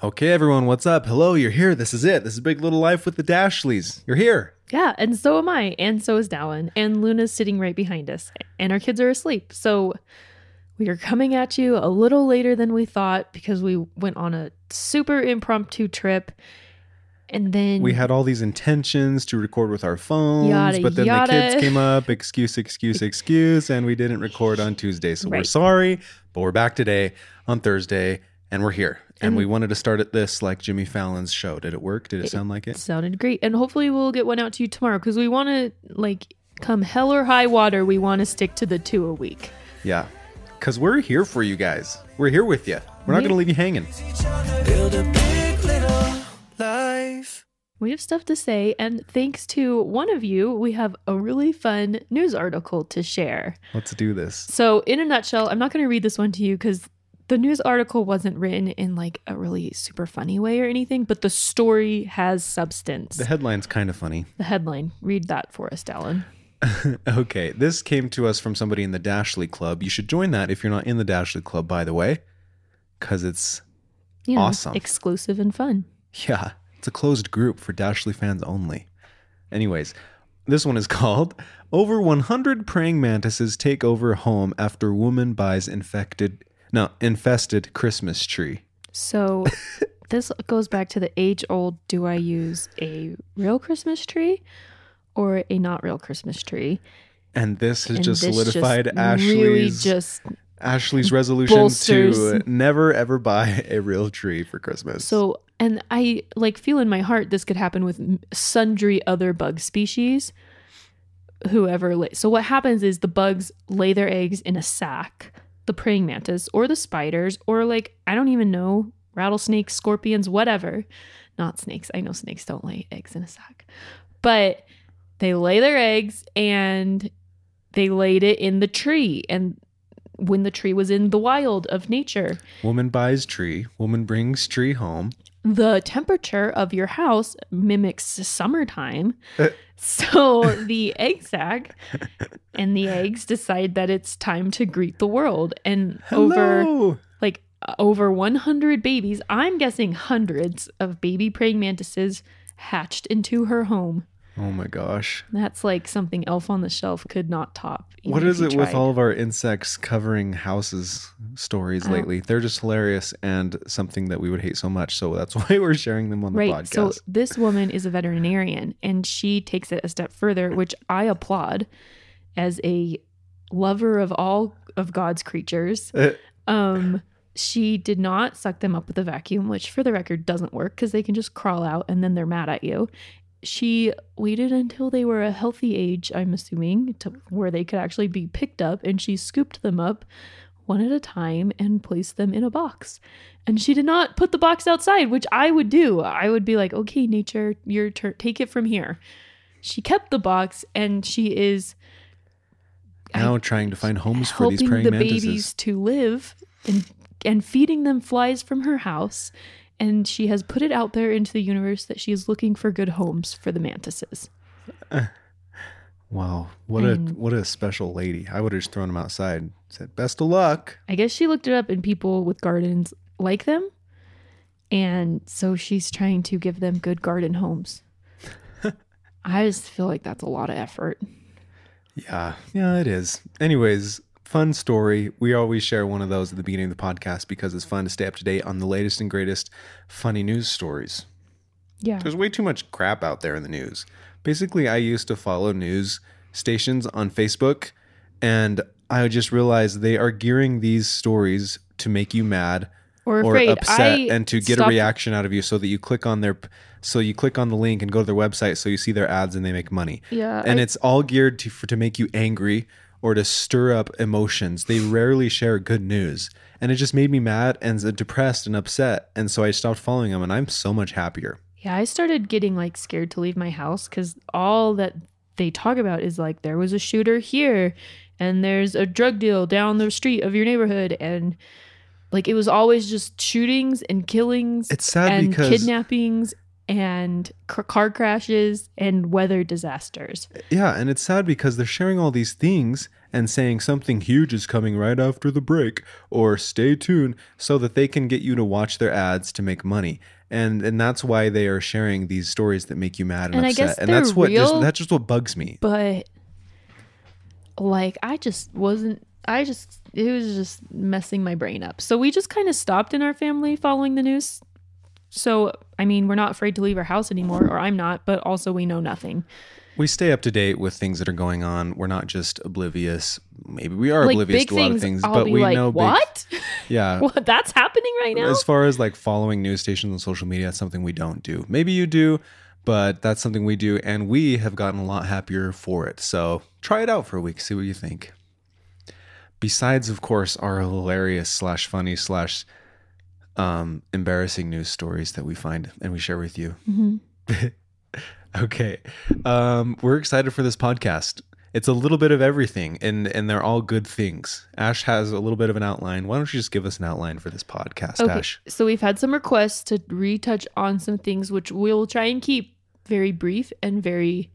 Okay, everyone, what's up? Hello, you're here. This is it. This is Big Little Life with the Dashleys. You're here. Yeah, and so am I, and so is Dallin, and Luna's sitting right behind us, and our kids are asleep. So we are coming at you a little later than we thought because we went on a super impromptu trip, and then We had all these intentions to record with our phones, Yada, but then yada. the kids came up, excuse, excuse, excuse, and we didn't record on Tuesday. So we're sorry, but we're back today on Thursday, and we're here. And, And- we wanted to start at this like Jimmy Fallon's show. Did it work? Did it sound like it? sounded great, and hopefully we'll get one out to you tomorrow because we want to like come hell or high water, we want to stick to the two a week. Yeah. Because we're here for you guys. We're here with you. We're not Yeah. going to leave you hanging. Build a big little life. We have stuff to say, and thanks to one of you, we have a really fun news article to share. Let's do this. So, in a nutshell, I'm not going to read this one to you because the news article wasn't written in like a really super funny way or anything, but the story has substance. The headline's kind of funny. The headline, read that for us, Dallin. Okay, this came to us from somebody in the Dashley Club. You should join that if you're not in the Dashley Club, by the way, because it's, You know, Awesome. exclusive and fun. yeah, it's a closed group for Dashley fans only. Anyways, this one is called Over 100 Praying Mantises Take Over Home After Woman Buys Infected, no, Infested Christmas Tree. So, this goes back to the age old do I use a real Christmas tree or a not real Christmas tree? And this has And just this solidified just Ashley's really just Ashley's resolution bolsters- to never ever buy a real tree for Christmas. So, and I like feel in my heart this could happen with sundry other bug species. Whoever lay. So, what happens is the bugs lay their eggs in a sack, the praying mantis or the spiders, or like, I don't even know, rattlesnakes, scorpions, whatever. Not snakes. I know snakes don't lay eggs in a sack, but they lay their eggs and they laid it in the tree. And when the tree was in the wild of nature, woman buys tree, woman brings tree home. The temperature of your house mimics summertime. Uh. so the egg sac and the eggs decide that it's time to greet the world. And over like over 100 babies, I'm guessing hundreds of baby praying mantises hatched into her home. Oh my gosh. That's like something Elf on the Shelf could not top. What is What if is he it with all of our insects covering houses stories I lately? They're just hilarious and something that we would hate so much. So that's why we're sharing them on the Right. podcast. So this woman is a veterinarian and she takes it a step further, which I applaud as a lover of all of God's creatures. Uh, Um she did not suck them up with a vacuum, which for the record doesn't work because they can just crawl out and then they're mad at you. She waited until they were a healthy age, I'm assuming, to where they could actually be picked up and she scooped them up one at a time and placed them in a box. And she did not put the box outside, which I would do. I would be like, okay, nature, your turn, take it from here. She kept the box and she is now trying to find homes for these praying the mantises. babies to live and and feeding them flies from her house. And she has put it out there into the universe that she is looking for good homes for the mantises. Wow, what And- a what a special lady! I would have just thrown them outside. and Said best of luck. I guess she looked it up and people with gardens like them. And so she's trying to give them good garden homes. I just feel like that's a lot of effort. Yeah, yeah, it is. Anyways, fun story. We always share one of those at the beginning of the podcast because it's fun to stay up to date on the latest and greatest funny news stories. Yeah. There's way too much crap out there in the news. Basically, I used to follow news stations on Facebook, and I just realized they are gearing these stories to make you mad Or or upset I and to get stopped- a reaction out of you so that you click on their so you click on the link and go to their website so you see their ads and they make money Yeah. and I- it's all geared to for to make you angry or to stir up emotions. They rarely share good news. And it just made me mad and depressed and upset. And so i stopped following them and i'm so much happier. Yeah, I started getting like scared to leave my house because all that they talk about is like there was a shooter here and there's a drug deal down the street of your neighborhood and like it was always just shootings and killings it's sad and because kidnappings and car crashes and weather disasters. Yeah, and it's sad because they're sharing all these things and saying something huge is coming right after the break or stay tuned so that they can get you to watch their ads to make money. And and that's why they are sharing these stories that make you mad and, And I upset. guess and that's just, real. that's just what bugs me. but like I just wasn't I just it was just messing my brain up. So we just kind of stopped in our family following the news. So I mean, we're not afraid to leave our house anymore or I'm not, but also we know nothing. We stay up to date with things that are going on. We're not just oblivious. Maybe we are like oblivious to a lot things, of things, I'll but we like, know big- what? yeah. what that's happening right now? As far as like following news stations on social media, that's something we don't do. Maybe you do, but that's something we do, and we have gotten a lot happier for it. So try it out for a week, see what you think. Besides, of course, our hilarious slash funny slash um, embarrassing news stories that we find and we share with you. okay, um, we're excited for this podcast. It's a little bit of everything, and and they're all good things. Ash has a little bit of an outline. Why don't you just give us an outline for this podcast, Okay, Ash? so we've had some requests to retouch on some things, which we'll try and keep very brief and very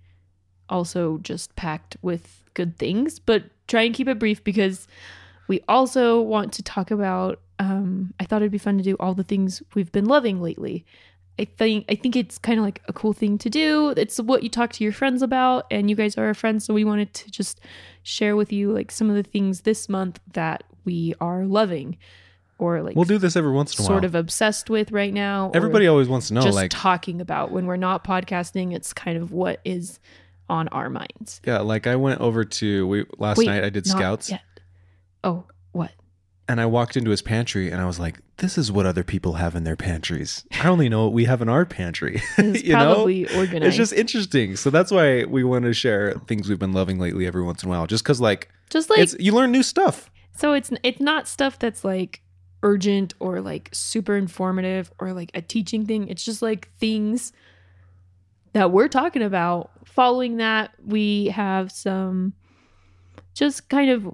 also just packed with good things, but try and keep it brief because we also want to talk about. Um, I thought it'd be fun to do all the things we've been loving lately. I think I think it's kind of like a cool thing to do. It's what you talk to your friends about, and you guys are our friends, so we wanted to just share with you like some of the things this month that we are loving, or like We'll do this every once in a while. sort of obsessed with right now. Everybody always wants to know, just like, talking about when we're not podcasting. It's kind of what is on our minds. yeah, like I went over to we last Wait, night. I did scouts, yet. Oh? And I walked into his pantry, and I was like, "This is what other people have in their pantries. I only know what we have in our pantry." It's you know, probably organized. it's just interesting. So that's why we want to share things we've been loving lately every once in a while, just because like, just like it's you learn new stuff. so. It's it's not stuff that's like urgent or like super informative or like a teaching thing. It's just like things that we're talking about. Following that, we have some just kind of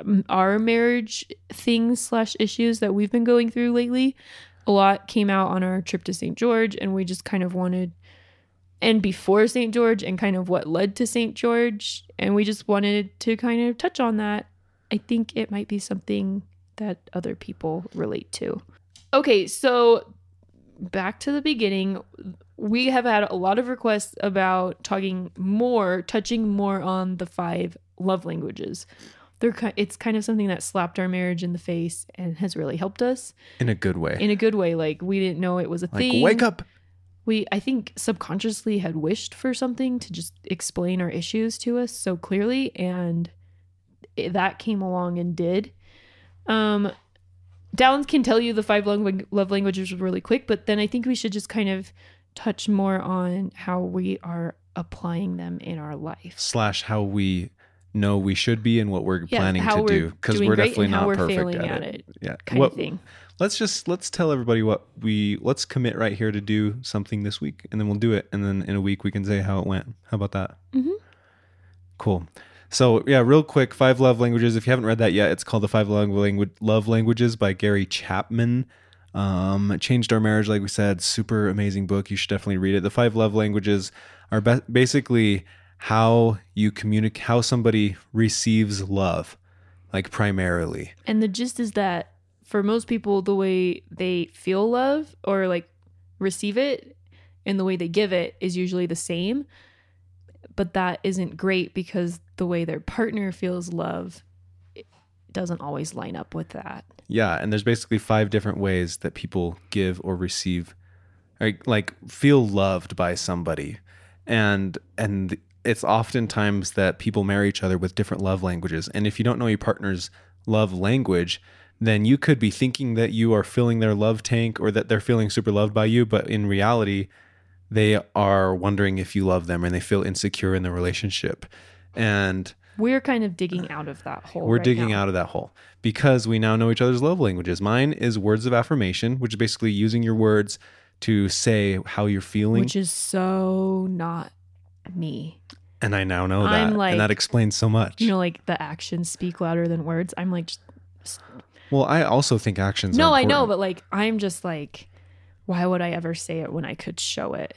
Um, our marriage things slash issues that we've been going through lately. A lot came out on our trip to St. George, and we just kind of wanted, and before St. George, and kind of what led to St. George, and we just wanted to kind of touch on that. I think it might be something that other people relate to. Okay, so back to the beginning. We have had a lot of requests about talking more, touching more on the five love languages. They're it's kind of something that slapped our marriage in the face and has really helped us In a good way. in a good way. Like we didn't know it was a like, thing. wake up. We I think subconsciously had wished for something to just explain our issues to us so clearly and it, that came along and did. Um Downs can tell you the five love, love languages really quick, but then I think we should just kind of touch more on how we are applying them in our life. Slash how we know we should be and what we're Yeah, planning to we're do because we're definitely not we're perfect at, at it. it, Yeah. Kind What- of thing. let's just let's tell everybody what we let's commit right here to do something this week and then we'll do it and then in a week we can say how it went how about that Mhm. cool so yeah real quick five love languages if you haven't read that yet it's called the five love, languages by gary chapman um it changed our marriage like we said super amazing book you should definitely read it the five love languages are ba- basically how you communicate how somebody receives love like primarily And the gist is that for most people, the way they feel love or like receive it and the way they give it is usually the same. But that isn't great because the way their partner feels love doesn't always line up with that. Yeah, and there's basically five different ways that people give or receive, like, like feel loved by somebody, and and it's oftentimes that people marry each other with different love languages. And if you don't know your partner's love language, then you could be thinking that you are filling their love tank or that they're feeling super loved by you, but in reality, they are wondering if you love them and they feel insecure in the relationship. And We're kind of digging out of that hole. we're right digging now. out of that hole because we now know each other's love languages. Mine is words of affirmation, which is basically using your words to say how you're feeling. which is so not me. and I now know that. Like- and that explains so much. You know, like the actions speak louder than words. I'm like, just, well, I also think actions no, I know, but like, I'm just like, why would I ever say it when I could show it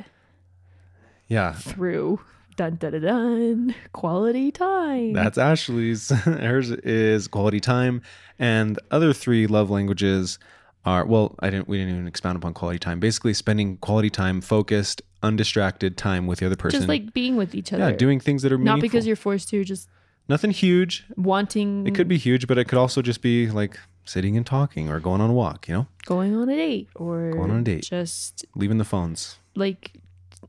yeah. through Dun dun dun dun. Quality time. That's Ashley's. Hers is quality time, and the other three love languages are well. I didn't. We didn't even expound upon quality time. Basically, spending quality time, focused, undistracted time with the other person. just like being with each other. yeah, doing things that are meaningful. not because you're forced to, just nothing huge. wanting. It could be huge, but it could also just be like sitting and talking or going on a walk. You know, going on a date or Going on a date. Just leaving the phones. like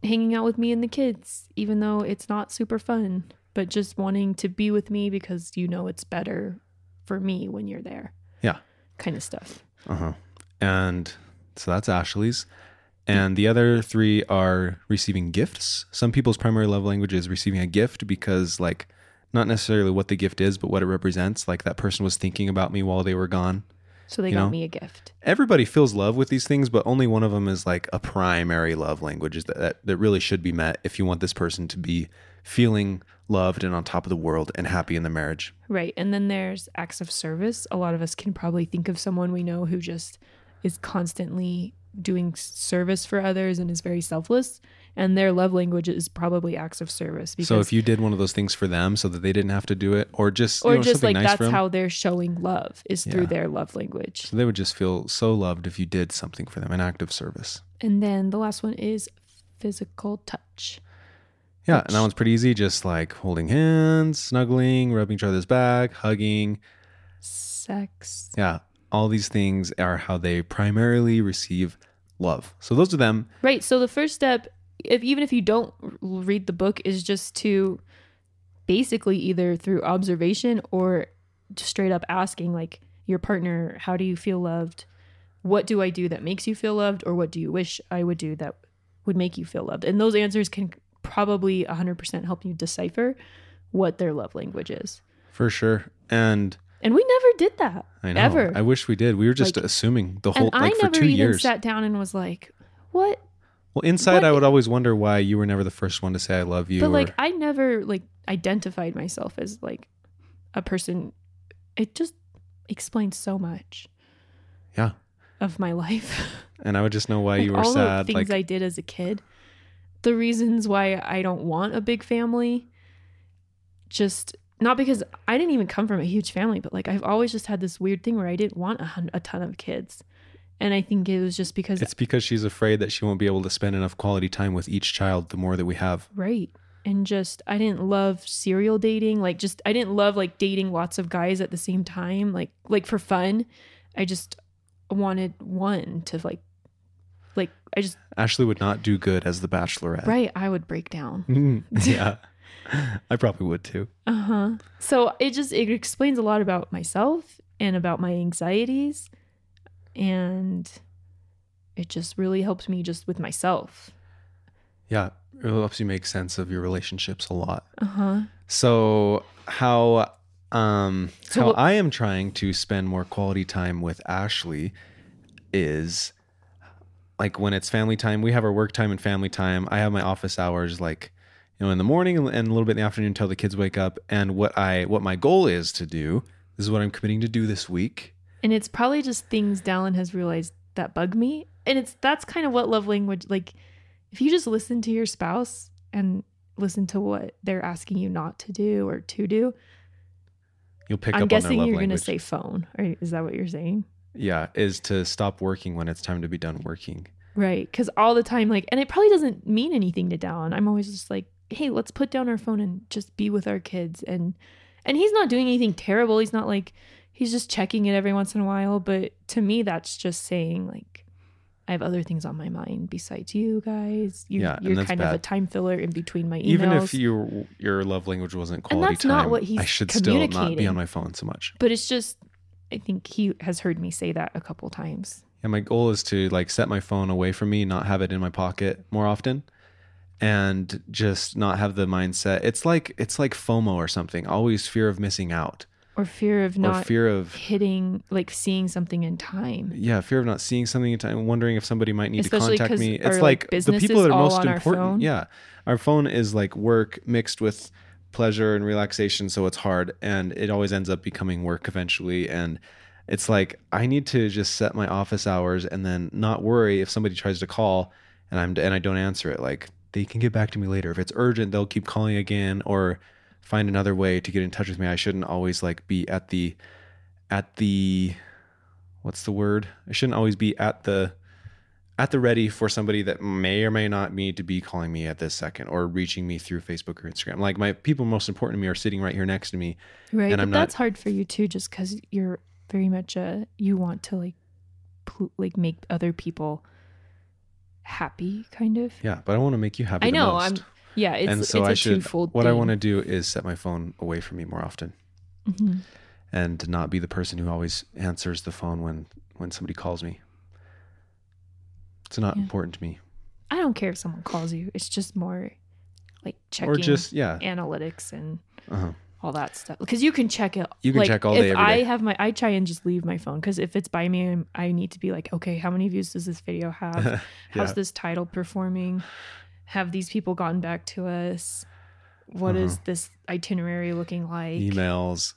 hanging out with me and the kids, even though it's not super fun, but just wanting to be with me because you know it's better for me when you're there. Yeah. Kind of stuff. Uh huh. And so that's Ashley's. And the other three are receiving gifts. Some people's primary love language is receiving a gift because, like, not necessarily what the gift is, but what it represents. Like, that person was thinking about me while they were gone. So they You got know? me a gift. Everybody feels love with these things, but only one of them is like a primary love language that, that, that really should be met if you want this person to be feeling loved and on top of the world and happy in the marriage. Right. And then there's acts of service. A lot of us can probably think of someone we know who just is constantly doing service for others and is very selfless. And their love language is probably acts of service. Because, So if you did one of those things for them so that they didn't have to do it, or just, you or know, just like nice that's how they're showing love is through Yeah. their love language. So they would just feel so loved if you did something for them, an act of service. And then the last one is physical touch. Yeah, and that one's pretty easy, just like holding hands, snuggling, rubbing each other's back, hugging. Sex. Yeah, all these things are how they primarily receive love. So those are them. Right. So the first step, if even if you don't read the book, is just to basically either through observation or just straight up asking like your partner, how do you feel loved? What do I do that makes you feel loved? Or what do you wish I would do that would make you feel loved? And those answers can probably 100% help you decipher what their love language is. For sure. And And we never did that. I know. Ever. I wish we did. We were just Like- assuming the whole and like I for never two even years. sat down and was like, what? well, inside what- I would always wonder why you were never the first one to say I love you. but or- like I never like identified myself as like a person. It just explains so much yeah. of my life. And I would just know why like you were all sad. the things Like I did as a kid, the reasons why I don't want a big family. Just not because I didn't even come from a huge family, but like I've always just had this weird thing where I didn't want a, a ton of kids, and I think it was just because it's because she's afraid that she won't be able to spend enough quality time with each child the more that we have. Right. And just I didn't love serial dating. Like just I didn't love like dating lots of guys at the same time. Like like for fun. I just wanted one to like like I just Ashley would not do good as the bachelorette. right, I would break down. Mhm. yeah. I probably would too. Uh-huh. So it just it explains a lot about myself and about my anxieties and it just really helps me just with myself. Yeah. It helps you make sense of your relationships a lot. Uh-huh. So how um So how what- I am trying to spend more quality time with Ashley is like when it's family time, we have our work time and family time. I have my office hours like you know in the morning and a little bit in the afternoon until the kids wake up. And what I what my goal is to do, this is what I'm committing to do this week. And it's probably just things Dallin has realized that bug me. And it's that's kind of what love language like if you just listen to your spouse and listen to what they're asking you not to do or to do, You'll pick I'm up on their guessing you're going to say phone. Or is that what you're saying? yeah, is to stop working when it's time to be done working. Right. Because all the time, like, and it probably doesn't mean anything to Dallin. I'm always just like, hey, let's put down our phone and just be with our kids. And and he's not doing anything terrible. He's not like he's just checking it every once in a while. But to me, that's just saying like I have other things on my mind besides you guys. You, yeah, you're kind of a time filler in between my emails. Even if your your love language wasn't quality and that's not time, what he's I should still not be on my phone so much. but it's just, I think he has heard me say that a couple times. And my goal is to like set my phone away from me, not have it in my pocket more often, and just not have the mindset. It's like it's like FOMO or something. Always fear of missing out, Or fear of or not fear of hitting, like seeing something in time. yeah, fear of not seeing something in time, wondering if somebody might need Especially to contact me. It's like, like, the people that are most important. Yeah, our phone is like work mixed with pleasure and relaxation, so it's hard, and it always ends up becoming work eventually. And it's like I need to just set my office hours and then not worry if somebody tries to call and I'm and I don't answer it. Like they can get back to me later. If it's urgent, they'll keep calling again or find another way to get in touch with me. I shouldn't always like be at the at the what's the word? I shouldn't always be at the at the ready for somebody that may or may not need to be calling me at this second or reaching me through Facebook or Instagram. Like my people most important to me are sitting right here next to me. Right. And but I'm not- that's hard for you too, just because you're very much a you want to like like make other people happy, kind of. Yeah, but I want to make you happy. I know. I'm. Yeah. It's and so it's a I should. What I want to do is set my phone away from me more often. Mhm. and not be the person who always answers the phone when when somebody calls me. It's not Yeah. important to me. I don't care if someone calls you. It's just more like checking Or just yeah. analytics and Uh-huh. All that stuff because you can check it. You can like, check all day, If I day. have my, I try and just leave my phone because if it's by me, I'm- I need to be like, okay, how many views does this video have? How's this title performing? Have these people gotten back to us? What is Uh-huh. this itinerary looking like? Emails.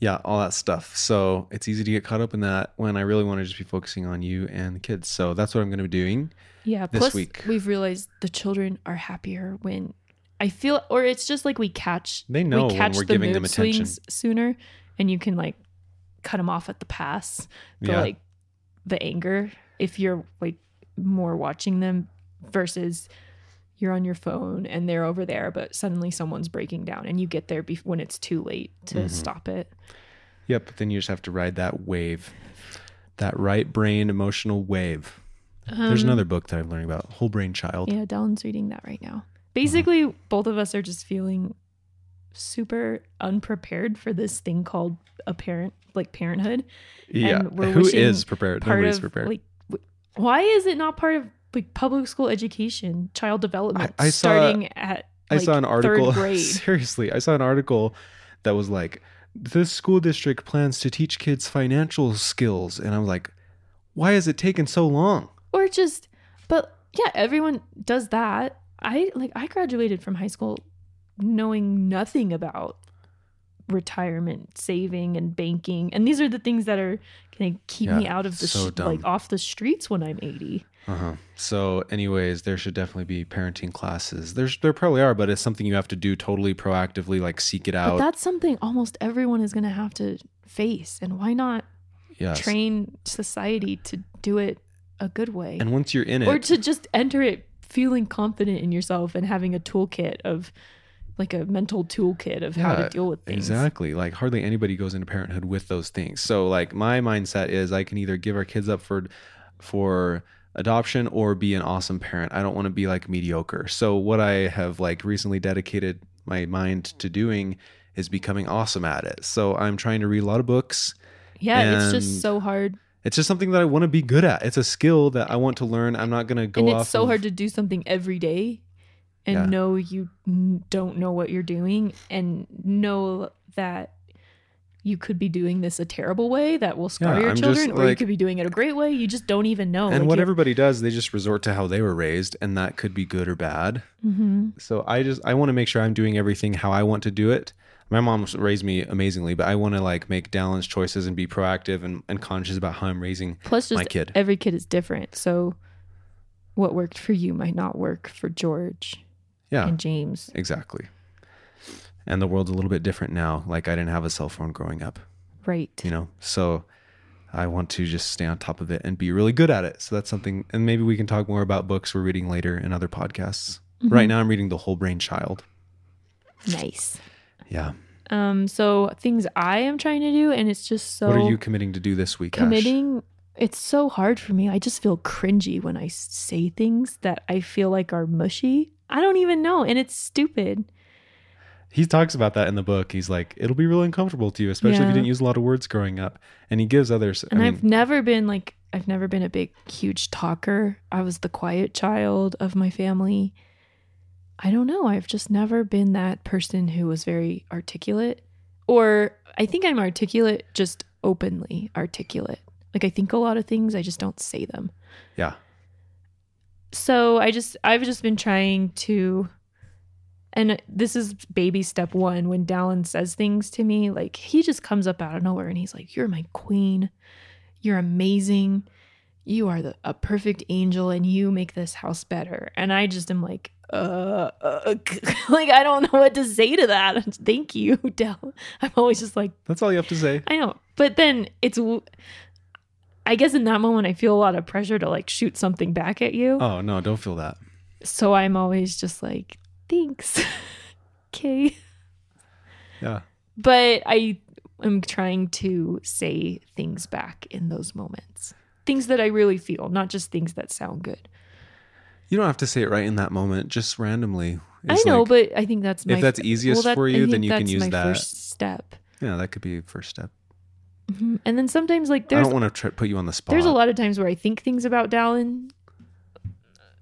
Yeah, all that stuff. So it's easy to get caught up in that when I really want to just be focusing on you and the kids. So that's what I'm going to be doing. Yeah. this plus, week. we've realized the children are happier when I feel, or it's just like we catch. They know we when catch we're the giving them attention. sooner, and you can like cut them off at the pass. The Yeah. like the anger if you're like more watching them versus you're on your phone and they're over there, but suddenly someone's breaking down and you get there bef- when it's too late to Mhm. stop it. Yep. But then you just have to ride that wave, that right brain emotional wave. There's Um, another book that I'm learning about, Whole Brain Child. Yeah, Dallin's reading that right now. Basically, both of us are just feeling super unprepared for this thing called a parent, like parenthood. Yeah. Who prepared? Part Nobody's of prepared. like, w- why is it not part of like public school education, child development, I saw- starting at I saw an article. seriously, I saw an article that was like, "This school district plans to teach kids financial skills," and I was like, "Why has it taken so long?" or just but yeah everyone does that i like i graduated from high school knowing nothing about retirement saving and banking and these are the things that are going to keep me out of the so sh- like off the streets when i'm 80 Uh-huh. So, anyways, there should definitely be parenting classes. There's there probably are, but it's something you have to do totally proactively, like seek it out but that's something almost everyone is going to have to face and why not yes. train society to do it a good way And once you're in it, or to just enter it feeling confident in yourself and having a toolkit of like a mental toolkit of how to deal with things. Exactly. Like hardly anybody goes into parenthood with those things. So like my mindset is I can either give our kids up for for adoption or be an awesome parent. I don't want to be like mediocre. So what I have like recently dedicated my mind to doing is becoming awesome at it. So I'm trying to read a lot of books. Yeah, it's just so hard. It's just something that I want to be good at. It's a skill that I want to learn. I'm not going to go and off it's so of- hard to do something every day and Yeah. know you don't know what you're doing and know that you could be doing this a terrible way that will scar Yeah, your I'm children or you could be doing it a great way you just don't even know and what everybody does, they just resort to how they were raised and that could be good or bad. hmm So I just I want to make sure I'm doing everything how I want to do it. My mom raised me amazingly, but I want to like make Dallon's choices and be proactive and, and conscious about how I'm raising plus just my kid. every kid is different so what worked for you might not work for george Yeah, and james exactly. And the world's a little bit different now. Like I didn't have a cell phone growing up, right you know. So I want to just stay on top of it and be really good at it. So that's something and maybe we can talk more about books we're reading later in other podcasts. Mm-hmm. Right now I'm reading The Whole Brain Child. nice Yeah. um so things i am trying to do and it's just so what are you committing to do this week? Ash? committing it's so hard for me i just feel cringy when I say things that i feel like are mushy i don't even know and it's stupid he talks about that in the book. He's like, it'll be really uncomfortable to you, especially if you didn't use a lot of words growing up. And he gives others. and I i've never been like i've never been a big huge talker i was the quiet child of my family i don't know. I've just never been that person who was very articulate or i think i'm articulate just openly articulate. Like i think a lot of things i just don't say them. Yeah, so i just i've just been trying to and this is baby step one when dallin says things to me like he just comes up out of nowhere and he's like you're my queen. You're amazing. You are the, a perfect angel and you make this house better. And I just am like, uh, uh like I don't know what to say to that. Thank you, Dell. I'm always just like, That's all you have to say. I know. But then it's, I guess in that moment, I feel a lot of pressure to like shoot something back at you. Oh no, don't feel that. So I'm always just like, thanks. okay. Yeah. But I am trying to say things back in those moments. Things that I really feel, not just things that sound good. You don't have to say it right in that moment, just randomly. I know, like- but I think that's my if that's easiest that- for you, then you can use my that. First step. yeah, that could be a first step. Mhm. And then sometimes like I there's don't want to try, put you on the spot. there's a lot of times where I think things about Dallin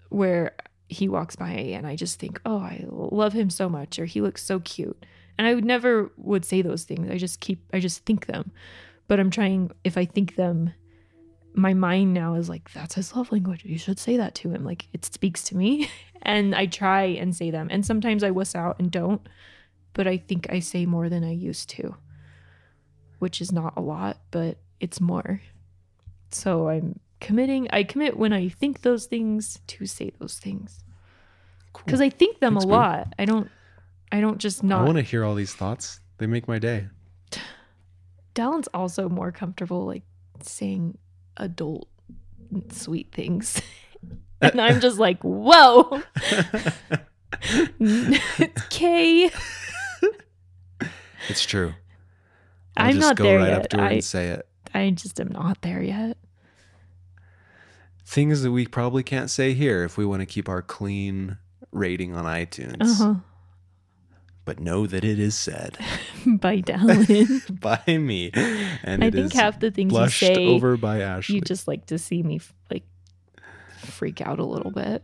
where he walks by and I just think, oh, I love him so much, or he looks so cute. And I would never would say those things. I just keep I just think them. But I'm trying if I think them, my mind now is like, that's his love language. You should say that to him. Like it speaks to me. And I try and say them. And sometimes I wuss out and don't. But I think I say more than I used to. Which is not a lot, but it's more. So I'm committing. I commit when I think those things to say those things Cool. because I think them Thanks, a lot. I don't. I don't just not. I want to hear all these thoughts. They make my day. Dallin's also more comfortable like saying adult sweet things, and I'm just like, whoa, okay. It's true. I'll I'm just not go there right yet. up to her I- and say it. I just am not there yet. Things that we probably can't say here if we want to keep our clean rating on iTunes. Uh huh. But know that it is said By Dallin. by me, and I think half the things you say, over by Ashley. you just like to see me like freak out a little bit,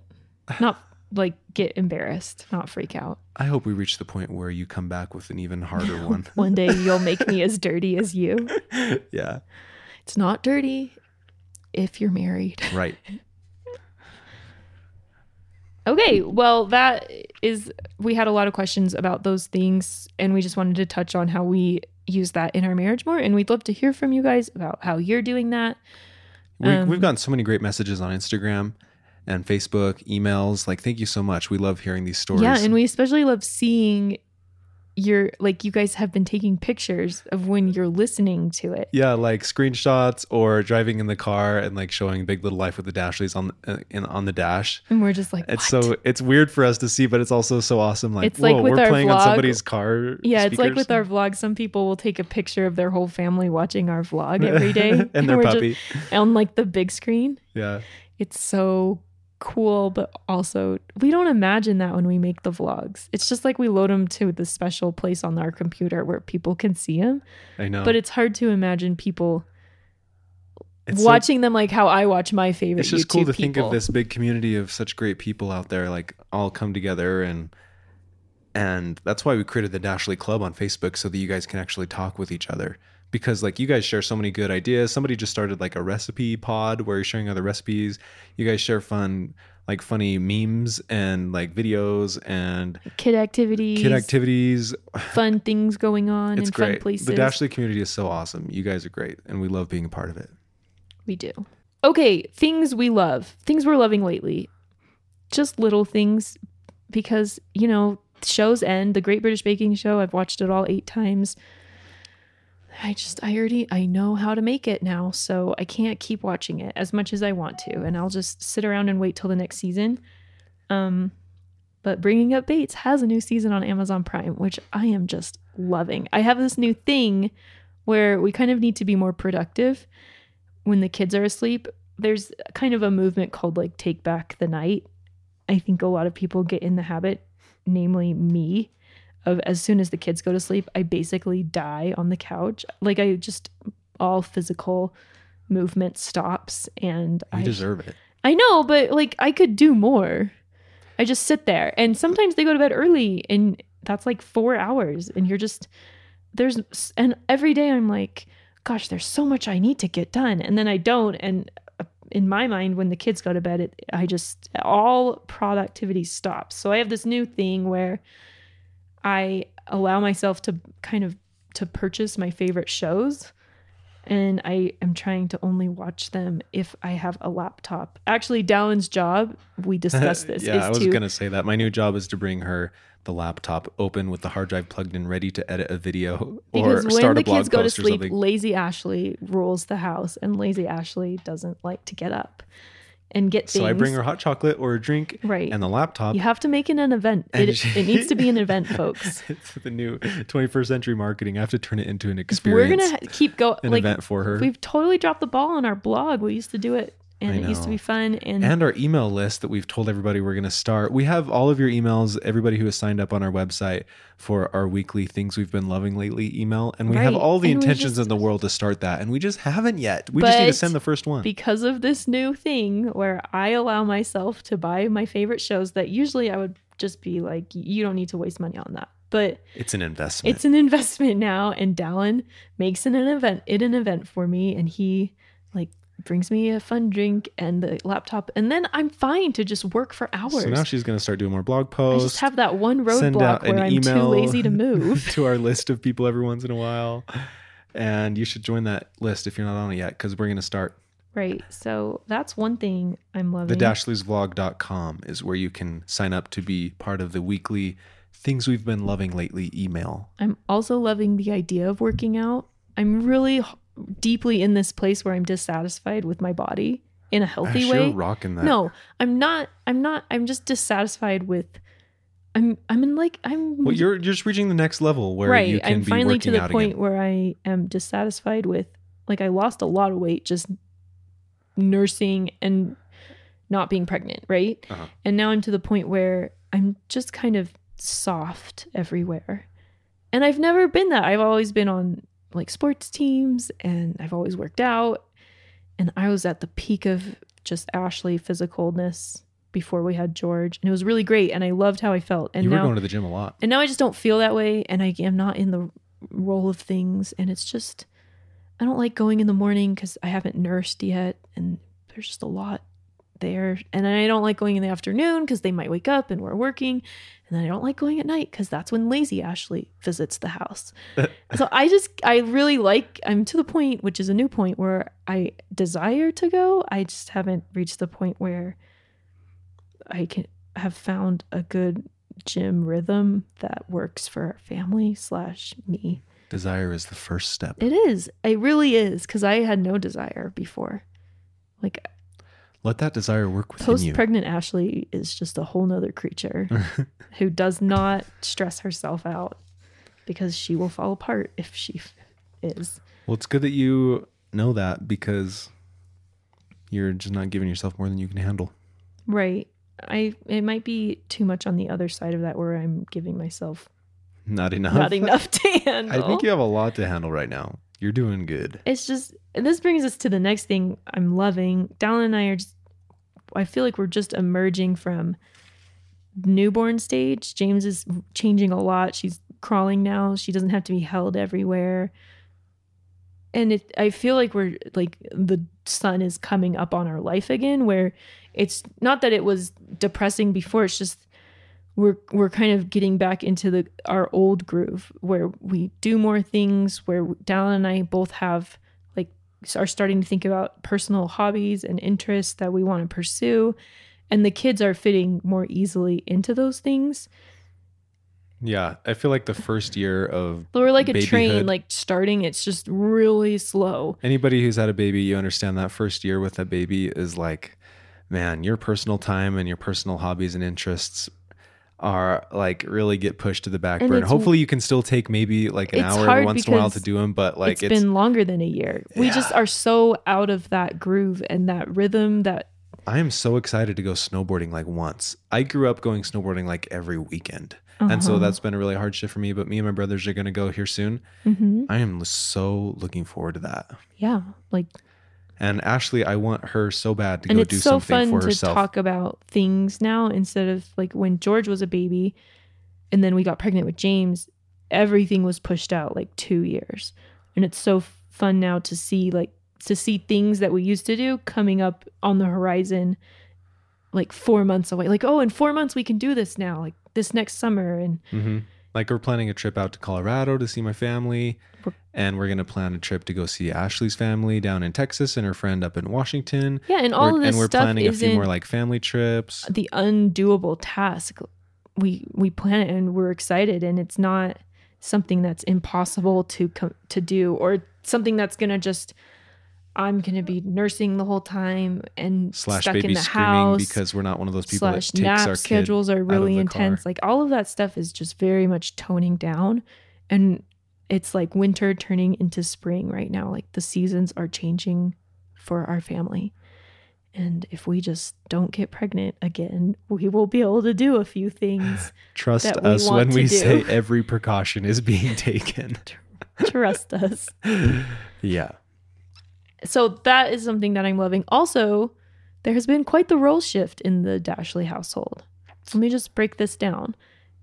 not like get embarrassed, not freak out. I hope we reach the point where you come back with an even harder one. One day you'll make me as dirty as you. yeah, It's not dirty if you're married. right. Okay, well, that is, we had a lot of questions about those things, and we just wanted to touch on how we use that in our marriage more. And we'd love to hear from you guys about how you're doing that. We, Um, we've gotten so many great messages on Instagram and Facebook, emails. Like, thank you so much. We love hearing these stories. Yeah, and we especially love seeing your, like, you guys have been taking pictures of when you're listening to it. yeah, like screenshots or driving in the car and like showing Big Little Life with the Dashleys on uh, in on the dash. And we're just like, It's "What?" so it's weird for us to see, but it's also so awesome. Like, It's like whoa, with we're our playing on somebody's car. Yeah, it's like with our vlog. Some people will take a picture of their whole family watching our vlog every day, and their we're just- puppy. on like the big screen. yeah, It's so cool, but also we don't imagine that when we make the vlogs. It's just like we load them to the special place on our computer where people can see them. I know. But it's hard to imagine people It's so- watching them like how I watch my favorite. it's just YouTube cool to think of this big community of such great people out there, like all come together and and that's why we created the Dashley Club on Facebook so that you guys can actually talk with each other. Because like you guys share so many good ideas. Somebody just started like a recipe pod where you're sharing other recipes. You guys share fun like funny memes and like videos and kid activities, kid activities. fun things going on It's in fun great. places. The Dashley community is so awesome. You guys are great and we love being a part of it. We do. Okay, things we love. Things we're loving lately. Just little things because, you know, shows end. The Great British Baking Show, I've watched it all 8 times. I just I already I know how to make it now, so I can't keep watching it as much as I want to, and I'll just sit around and wait till the next season. Um but Bringing Up Bates has a new season on Amazon Prime, which I am just loving. I have this new thing where we kind of need to be more productive when the kids are asleep. There's kind of a movement called like take back the night. I think a lot of people get in the habit, namely me, of as soon as the kids go to sleep, I basically die on the couch. Like I just all physical movement stops and You I deserve it. I know, but like I could do more. I just sit there. And sometimes they go to bed early and that's like 4 hours and you're just there's and every day I'm like gosh, there's so much I need to get done and then I don't and uh, in my mind when the kids go to bed it, I just all productivity stops. So I have this new thing where I allow myself to kind of to purchase my favorite shows and I am trying to only watch them if I have a laptop. Actually, Dallin's job, we discussed this, yeah, is I was to gonna say that. My new job is to bring her the laptop open with the hard drive plugged in, ready to edit a video because or when start the a blog kids go to sleep, lazy Ashley rules the house, and lazy Ashley doesn't like to get up and get things. So I bring her hot chocolate or a drink Right. and the laptop. You have to make it an event. It, she- it needs to be an event, folks. it's the new 21st century marketing. I have to turn it into an experience. We're gonna keep going. an Like event for her. we've totally dropped the ball on our blog. We used to do it, and it used to be fun. And, and our email list that we've told everybody we're going to start. We have all of your emails, everybody who has signed up on our website for our weekly things we've been loving lately email. And we have all the And intentions just- in the world to start that. And we just haven't yet. We just need to send the first one. because of this new thing where I allow myself to buy my favorite shows that usually I would just be like, you don't need to waste money on that. But it's an investment. it's an investment now, and Dallin makes it an event. It an event for me, and he like brings me a fun drink and the laptop, and then I'm fine to just work for hours. so now she's going to start doing more blog posts. I just have that one roadblock where I'm too lazy to move. to our list of people every once in a while. And you should join that list if you're not on it yet because we're going to start. right. So that's one thing I'm loving. The dashleysvlog.com is where you can sign up to be part of the weekly things we've been loving lately email. I'm also loving the idea of working out. I'm really deeply in this place where I'm dissatisfied with my body in a healthy way. You're rocking that. No, I'm not. I'm not. I'm just dissatisfied with. I'm. I'm in like. I'm. Well, you're you're just reaching the next level where right. you can I'm finally to the point again. where I am dissatisfied with. Like I lost a lot of weight just nursing and not being pregnant, right? Uh-huh. And now I'm to the point where I'm just kind of soft everywhere. And I've never been that. I've always been on like sports teams and I've always worked out. And I was at the peak of just Ashley physicalness before we had George. And it was really great. And I loved how I felt. And you were now going to the gym a lot. and now I just don't feel that way and I am not in the role of things and it's just I don't like going in the morning cuz I haven't nursed yet and there's just a lot there and I don't like going in the afternoon cuz they might wake up and we're working and then I don't like going at night cuz that's when lazy Ashley visits the house. so I just I really like I'm to the point which is a new point where I desire to go. I just haven't reached the point where I can have found a good gym rhythm that works for our family slash me. Desire is the first step. It is. It really is because I had no desire before. Like Let that desire work within post you. pregnant Ashley is just a whole nother creature who does not stress herself out because she will fall apart if she f- is. well, it's good that you know that because you're just not giving yourself more than you can handle. Right. I it might be too much on the other side of that where I'm giving myself Not enough. not enough to handle. I think you have a lot to handle right now. You're doing good. it's just this brings us to the next thing I'm loving. Dallin and I are just I feel like we're just emerging from newborn stage. James is changing a lot. She's crawling now. She doesn't have to be held everywhere. And it I feel like we're like the sun is coming up on our life again where it's not that it was depressing before, it's just we're we're kind of getting back into the our old groove where we do more things where Dallin and I both have like are starting to think about personal hobbies and interests that we want to pursue. And the kids are fitting more easily into those things. Yeah, I feel like the first year of but we're like a train like starting it's just really slow. Anybody who's had a baby, you understand that first year with a baby is like, man, your personal time and your personal hobbies and interests are like really get pushed to the back And burner. Hopefully, you can still take maybe like an hour every once in a while to do them, but like it's it's, been longer than a year we just are so out of that groove and that rhythm that I am so excited to go snowboarding like once. I grew up going snowboarding like every weekend. And so Uh-huh. that's been a really hard shift for me. But me and my brothers are going to go here soon. Mhm. I am so looking forward to that. yeah like And Ashley, I want her so bad to and go it's do so something fun for to talk about things now instead of like when George was a baby and then we got pregnant with James everything was pushed out like 2 years. And it's so fun now to see like to see things that we used to do coming up on the horizon like 4 months away. Like oh in 4 months we can do this now like this next summer. And hmm Like we're planning a trip out to Colorado to see my family, and we're gonna plan a trip to go see Ashley's family down in Texas and her friend up in Washington. Yeah, and all We're- of this and we're stuff planning a few more like family trips. the undoable task. We we plan it and we're excited, and it's not something that's impossible to com- to do, or something that's gonna just. I'm gonna be nursing the whole time and Slash stuck baby in the screaming house. because we're not one of those people slash that takes nap our schedules are really intense. car. Like all of that stuff is just very much toning down, and it's like winter turning into spring right now. Like the seasons are changing for our family. And if we just don't get pregnant again, we will be able to do a few things. Trust we us when we do. say every precaution is being taken. Trust us. yeah. So that is something that I'm loving. Also, there has been quite the role shift in the Dashley household. Let me just break this down.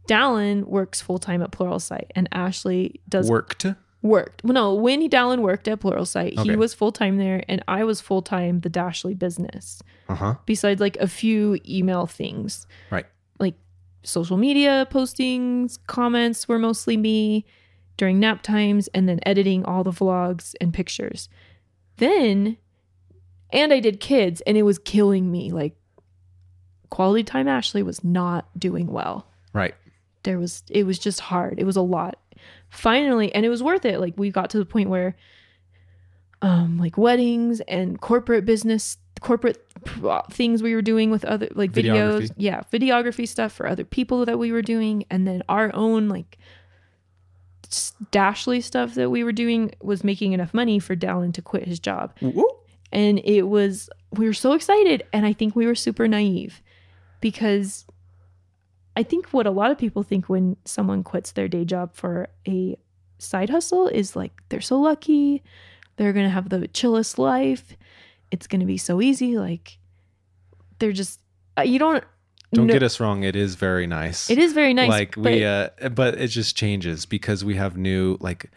Dallin works full time at Pluralsight, and Ashley does Worked. worked. Well, no, when he Dallin worked at Pluralsight, Okay. he was full time there, and I was full time the Dashley business. Uh huh. Besides, like a few email things, Right. like social media postings, comments were mostly me during nap times, and then editing all the vlogs and pictures. Then, and I did kids, and it was killing me. Like, quality time Ashley was not doing well Right. There was it was just hard. It was a lot. Finally and it was worth it. Like we got to the point where um like weddings and corporate business corporate things we were doing with other like videos. Yeah videography stuff for other people that we were doing. And then our own like Dashley stuff that we were doing was making enough money for dallin to quit his job. And it was we were so excited. And i think we were super naive because i think what a lot of people think when someone quits their day job for a side hustle is like they're so lucky they're gonna have the chillest life it's gonna be so easy like they're just uh, you don't Don't know- get us wrong. It is very nice. it is very nice like but we uh but it just changes because we have new like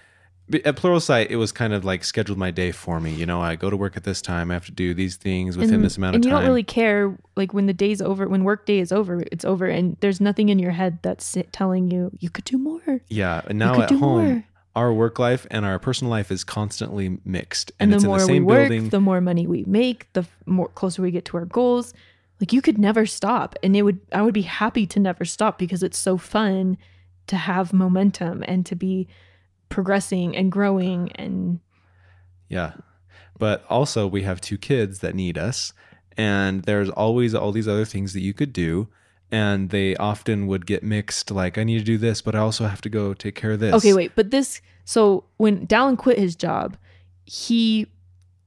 at pluralsight it was kind of like scheduled my day for me you know i go to work at this time i have to do these things within and, this amount of time. and you don't really care like when the day's over when work day is over it's over and there's nothing in your head that's telling you you could do more yeah and now at home more. our work life and our personal life is constantly mixed and, and, it's the more in the we work building the more money we make the more closer we get to our goals like you could never stop and it would i would be happy to never stop because it's so fun to have momentum and to be progressing and growing and Yeah. But also, we have two kids that need us. And there's always all these other things that you could do. And they often would get mixed like, I need to do this, but I also have to go take care of this. Okay, wait, but this so when Dallin quit his job, he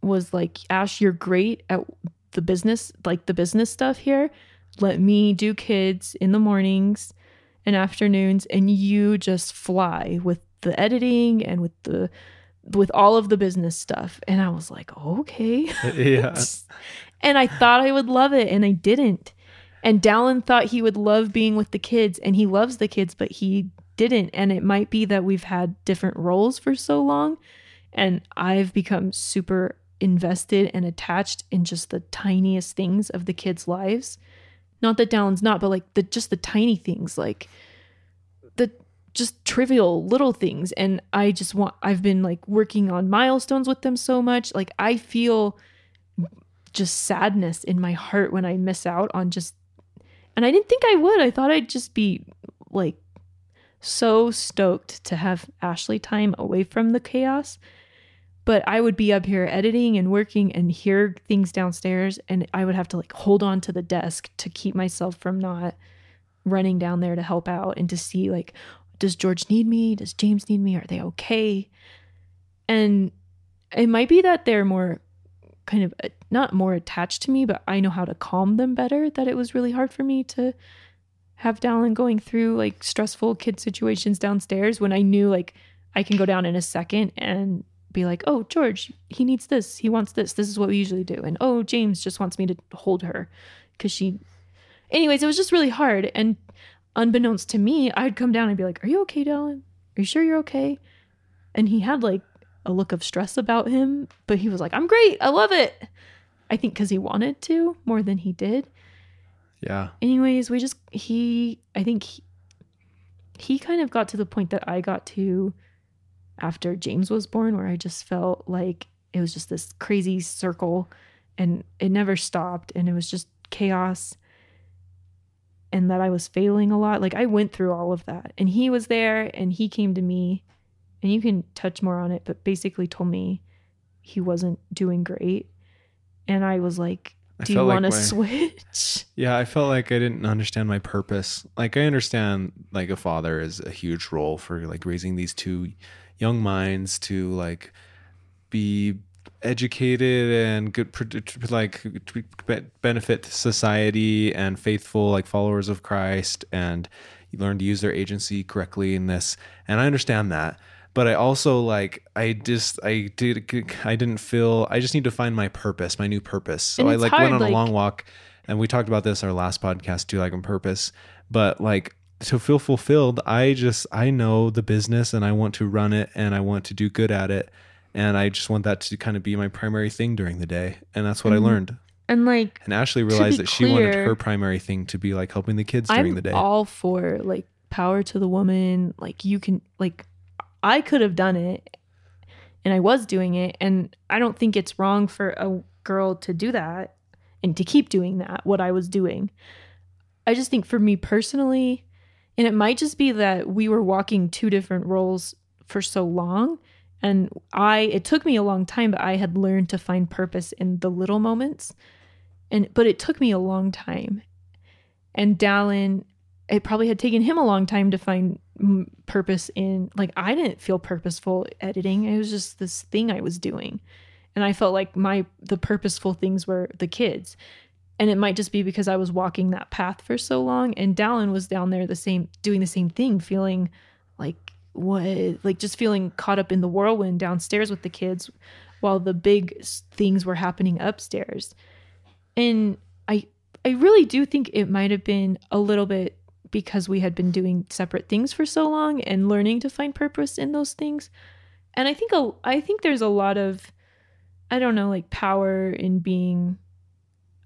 was like, Ash, you're great at the business, like the business stuff here. Let me do kids in the mornings and afternoons, and you just fly with the editing and with the with all of the business stuff. And I was like, okay. yeah. and I thought I would love it, and I didn't. And Dallin thought he would love being with the kids, and he loves the kids, but he didn't. And it might be that we've had different roles for so long, and I've become super invested and attached in just the tiniest things of the kids' lives. Not that Dallin's not, but like the just the tiny things, like the just trivial little things. And I just want I've been like working on milestones with them so much. Like I feel just sadness in my heart when I miss out on just and I didn't think I would. I thought I'd just be like so stoked to have Ashley time away from the chaos. But I would be up here editing and working and hear things downstairs and I would have to like hold on to the desk to keep myself from not running down there to help out and to see like does George need me? Does James need me? Are they okay? And it might be that they're more kind of uh, not more attached to me, but I know how to calm them better. That it was really hard for me to have Dallin going through like stressful kid situations downstairs when I knew like I can go down in a second and be like, oh, George, he needs this. He wants this. This is what we usually do. And oh, James just wants me to hold her because she. Anyways, it was just really hard. And unbeknownst to me, I'd come down and be like, are you okay, Dallin? Are you sure you're okay? And he had like a look of stress about him, but he was like, I'm great. I love it. I think because he wanted to more than he did. Yeah. Anyways, we just, he, I think he, he kind of got to the point that I got to after James was born, where I just felt like it was just this crazy circle and it never stopped and it was just chaos and that I was failing a lot. Like I went through all of that and he was there and he came to me and you can touch more on it, but basically told me he wasn't doing great. And I was like, do you like want to switch? Yeah, I felt like I didn't understand my purpose. Like I understand like a father is a huge role for like raising these two young minds to like be educated and good like benefit society and faithful like followers of Christ and learn to use their agency correctly in this. And I understand that. But I also like I just I did I didn't feel I just need to find my purpose, my new purpose. So I like hard, went on like- a long walk and we talked about this our last podcast too like on purpose but like to feel fulfilled i just i know the business and i want to run it and i want to do good at it and i just want that to kind of be my primary thing during the day and that's what i mm-hmm. learned And like and ashley realized that she wanted her primary thing to be like helping the kids during I'm the day all for like power to the woman. Like you can like I could have done it and I was doing it and I don't think it's wrong for a girl to do that and to keep doing that what I was doing. I just think for me personally and it might just be that we were walking two different roles for so long and I it took me a long time but I had learned to find purpose in the little moments. And but it took me a long time and Dallin, it probably had taken him a long time to find purpose in. Like I didn't feel purposeful editing. It was just this thing I was doing, and I felt like my the purposeful things were the kids, and it might just be because I was walking that path for so long. And Dallin was down there the same, doing the same thing, feeling like what, like just feeling caught up in the whirlwind downstairs with the kids, while the big things were happening upstairs, and I I really do think it might have been a little bit because we had been doing separate things for so long and learning to find purpose in those things. And I think a, I think there's a lot of I don't know like power in being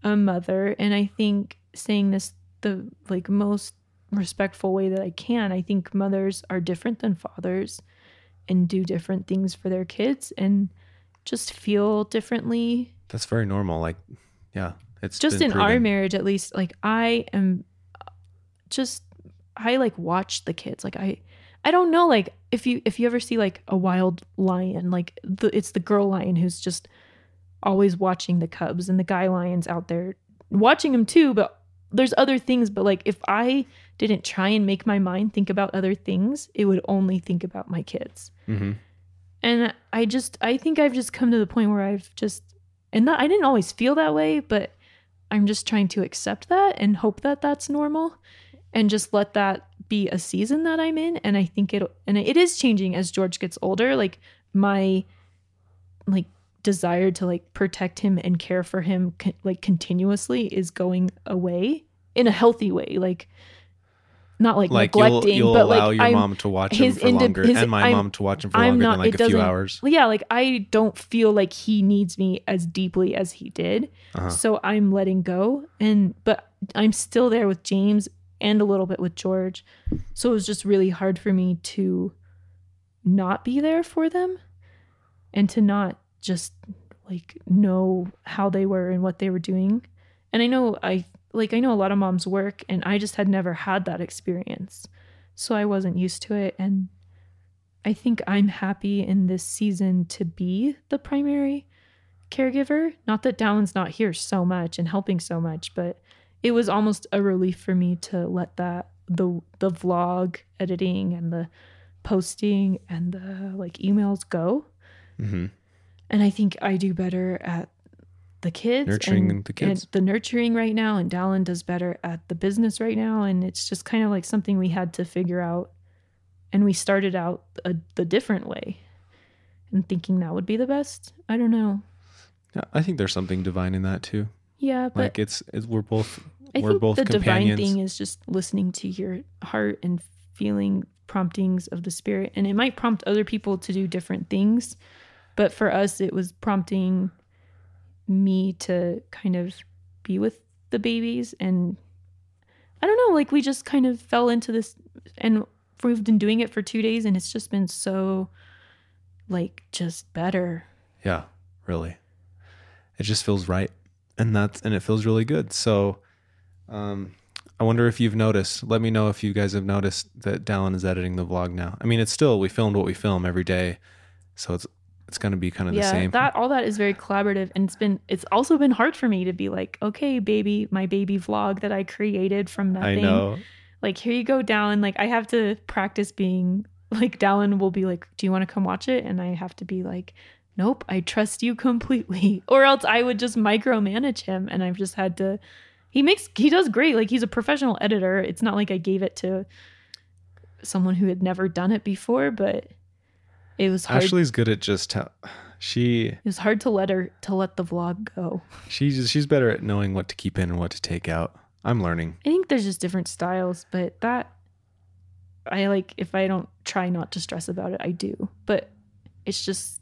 a mother and I think saying this the like most respectful way that I can. I think mothers are different than fathers and do different things for their kids and just feel differently that's very normal like yeah it's just in our marriage at least like i am uh, just i like watch the kids like i i don't know like if you if you ever see like a wild lion like the it's the girl lion who's just always watching the cubs and the guy lions out there watching them too but there's other things but like if i didn't try and make my mind think about other things it would only think about my kids. Mhm. and I just I think I've just come to the point where I've just and that I didn't always feel that way, but I'm just trying to accept that and hope that that's normal and just let that be a season that I'm in. And I think it and it is changing as George gets older. Like my like desire to like protect him and care for him like continuously is going away in a healthy way like not like, like you'll, neglecting you'll but allow like your I'm, mom to watch him for longer his- and my I'm- mom to watch him for I'm longer not- than like a few hours yeah, like I don't feel like he needs me as deeply as he did. Uh-huh. So I'm letting go and but I'm still there with James and a little bit with George. So it was just really hard for me to not be there for them and to not just like know how they were and what they were doing. And I know I like I know a lot of moms work and I just had never had that experience. So I wasn't used to it and I think I'm happy in this season to be the primary caregiver. Not that Dallin's not here so much and helping so much, but it was almost a relief for me to let that the the vlog editing and the posting and the like emails go. hmm And I think I do better at the kids Nurturing and, the kids. and the nurturing right now and Dallin does better at the business right now and it's just kind of like something we had to figure out and we started out a, the different way and thinking that would be the best. I don't know. Yeah, i think there's something divine in that too. Yeah but like it's, it's we're both i we're think both the divine thing is just listening to your heart and feeling promptings of the spirit and it might prompt other people to do different things but for us it was prompting me to kind of be with the babies and i don't know like we just kind of fell into this and we've been doing it for two days and it's just been so like just better. Yeah, really. It just feels right. And that's and it feels really good. So um I wonder if you've noticed. Let me know if you guys have noticed that Dallin is editing the vlog now. I mean, it's still we filmed what we film every day. So it's it's going to be kind of the yeah, same. that all that is very collaborative and it's been it's also been hard for me to be like, okay, baby, my baby vlog that I created from nothing. I know. Like here you go, Dallin. Like I have to practice being like Dallin will be like, Do you want to come watch it? And I have to be like, Nope, I trust you completely. Or else I would just micromanage him and I've just had to he makes he does great. Like he's a professional editor. It's not like I gave it to someone who had never done it before, but it was hard Ashley's good at just she it was hard to let her to let the vlog go. she's she's better at knowing what to keep in and what to take out. I'm learning. I think there's just different styles, but that I like if I don't try not to stress about it, I do. But it's just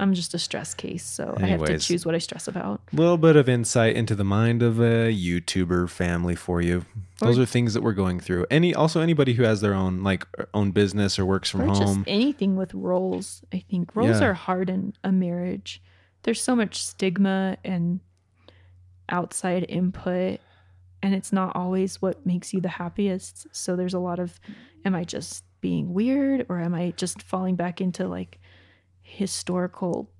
I'm just a stress case, so I have to choose what I stress about. A little bit of insight into the mind of a YouTuber family for you. Those Or- are things that we're going through. Any also anybody who has their own like er, own business or works from or home. just anything with roles. I think roles Yeah. are hard in a marriage. There's so much stigma and outside input and it's not always what makes you the happiest. So there's a lot of am I just being weird or am I just falling back into like historical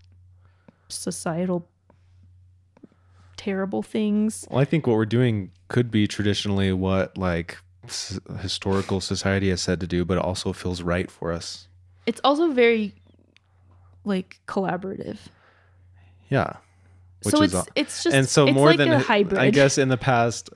societal terrible things? Well, I think what we're doing could be traditionally what like s- historical society has said to do, but it also feels right for us. It's also very like collaborative. Yeah. Which so is it's aw- it's just and so it's more like than a hybrid. I guess in the past,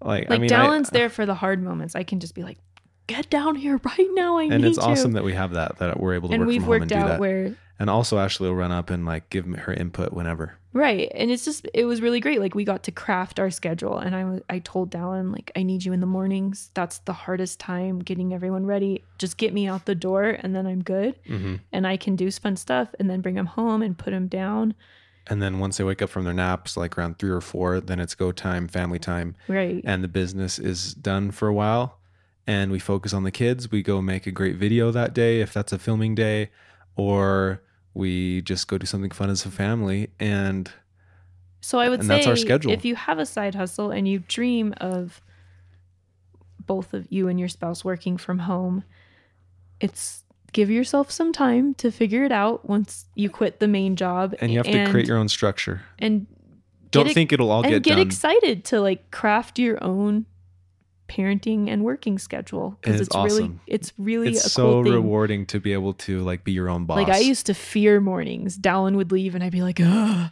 like, like I mean, Dallin's I, there for the hard moments. I can just be like, get down here right now. I and need it's awesome you. that we have that that we're able to and work we've from home and worked out where and also, Ashley will run up and like give her input whenever. right, and it's just it was really great. Like we got to craft our schedule, and I was I told Dallin like I need you in the mornings. That's the hardest time getting everyone ready. Just get me out the door, and then I'm good, Mm-hmm. and I can do fun stuff, and then bring them home and put them down. And then once they wake up from their naps, like around three or four, then it's go time, family time, Right. and the business is done for a while. And we focus on the kids. We go make a great video that day if that's a filming day, or we just go do something fun as a family. And So I would And say that's our schedule. if you have a side hustle and you dream of both of you and your spouse working from home, it's give yourself some time to figure it out once you quit the main job and you have to create your own structure. and Don't think it'll all and get, get done. excited to like craft your own parenting and working schedule because it's it's, really it's really it's a so cool rewarding to be able to like be your own boss. Like I used to fear mornings. Dallin would leave, and I'd be like, Ugh,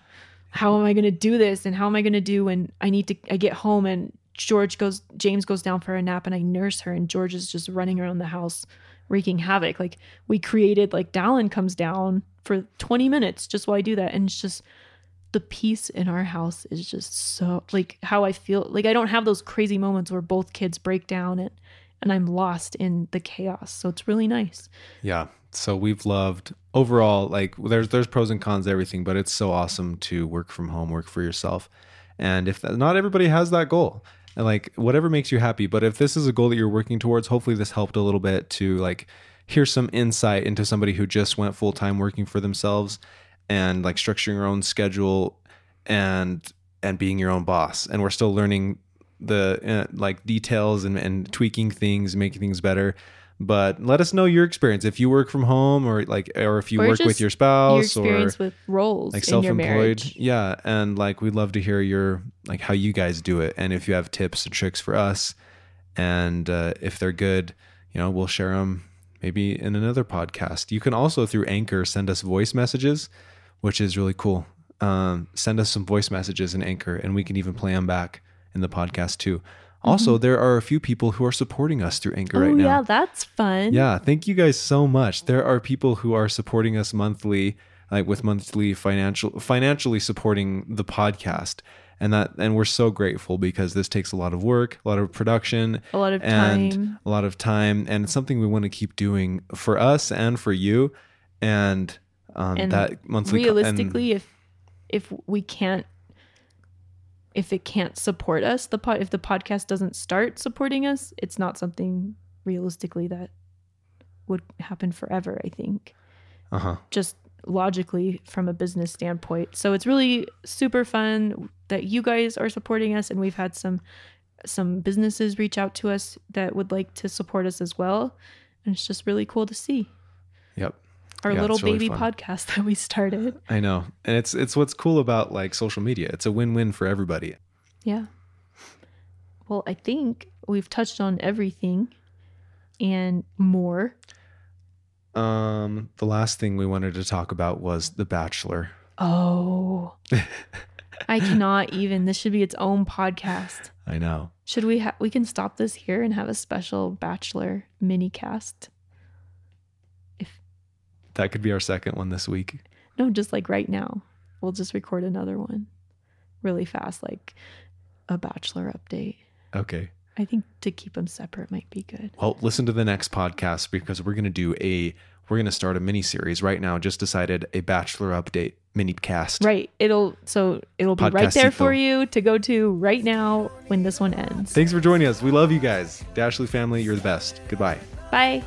"How am I going to do this? And how am I going to do when I need to? I get home and George goes, James goes down for a nap, and I nurse her, and George is just running around the house wreaking havoc. Like we created, like Dallin comes down for 20 minutes just while I do that, and it's just the peace in our house is just so like how I feel. Like I don't have those crazy moments where both kids break down and and I'm lost in the chaos. So it's really nice. Yeah. So we've loved overall like there's there's pros and cons everything, but it's so awesome to work from home, work for yourself. And if that, not everybody has that goal, and like whatever makes you happy, but if this is a goal that you're working towards, hopefully this helped a little bit to like hear some insight into somebody who just went full time working for themselves and like structuring your own schedule and and being your own boss. And we're still learning the uh, like details and, and tweaking things, making things better. But let us know your experience if you work from home or like or if you Or work with your your spouse or with roles like self-employed. Yeah, and like we'd love to hear your like how you guys do it and if you have tips and tricks for us and uh, if they're good, you know, we'll share them maybe in another podcast. You can also through Anchor send us voice messages, which is really cool. Um, send us some voice messages in Anchor and we can even play them back in the podcast too. Also, there are a few people who are supporting us through Anchor Mm-hmm. Oh right now. yeah, that's fun. Yeah, thank you guys so much. There are people who are supporting us monthly, like with monthly financial financially supporting the podcast. And that and we're so grateful because this takes a lot of work, a lot of production, A lot of and time. a lot of time and it's something we want to keep doing for us and for you and um And that monthly co- and- Realistically, if if we can't if it can't support us, the pod if the podcast doesn't start supporting us, it's not something realistically that would happen forever, I think. Uh huh. Just logically from a business standpoint. So it's really super fun that you guys are supporting us and we've had some some businesses reach out to us that would like to support us as well. And it's just really cool to see Yep. Our Yeah, little really baby fun. podcast that we started. I know. And it's it's what's cool about like social media. It's a win-win for everybody. Yeah. Well, I think we've touched on everything and more. Um the last thing we wanted to talk about was The Bachelor. Oh. I cannot even. This should be its own podcast. I know. Should we ha- we can stop this here and have a special bachelor mini cast? That could be our second one this week. No, just like right now. We'll just record another one really fast like a bachelor update. Okay. I think to keep them separate might be good. Well, listen to the next podcast because we're going to do a we're going to start a mini series right now. Just decided a bachelor update mini cast. Right. It'll so it'll be right there for you to go to right now when this one ends. Thanks for joining us. We love you guys. Dashley family, you're the best. Goodbye. Bye.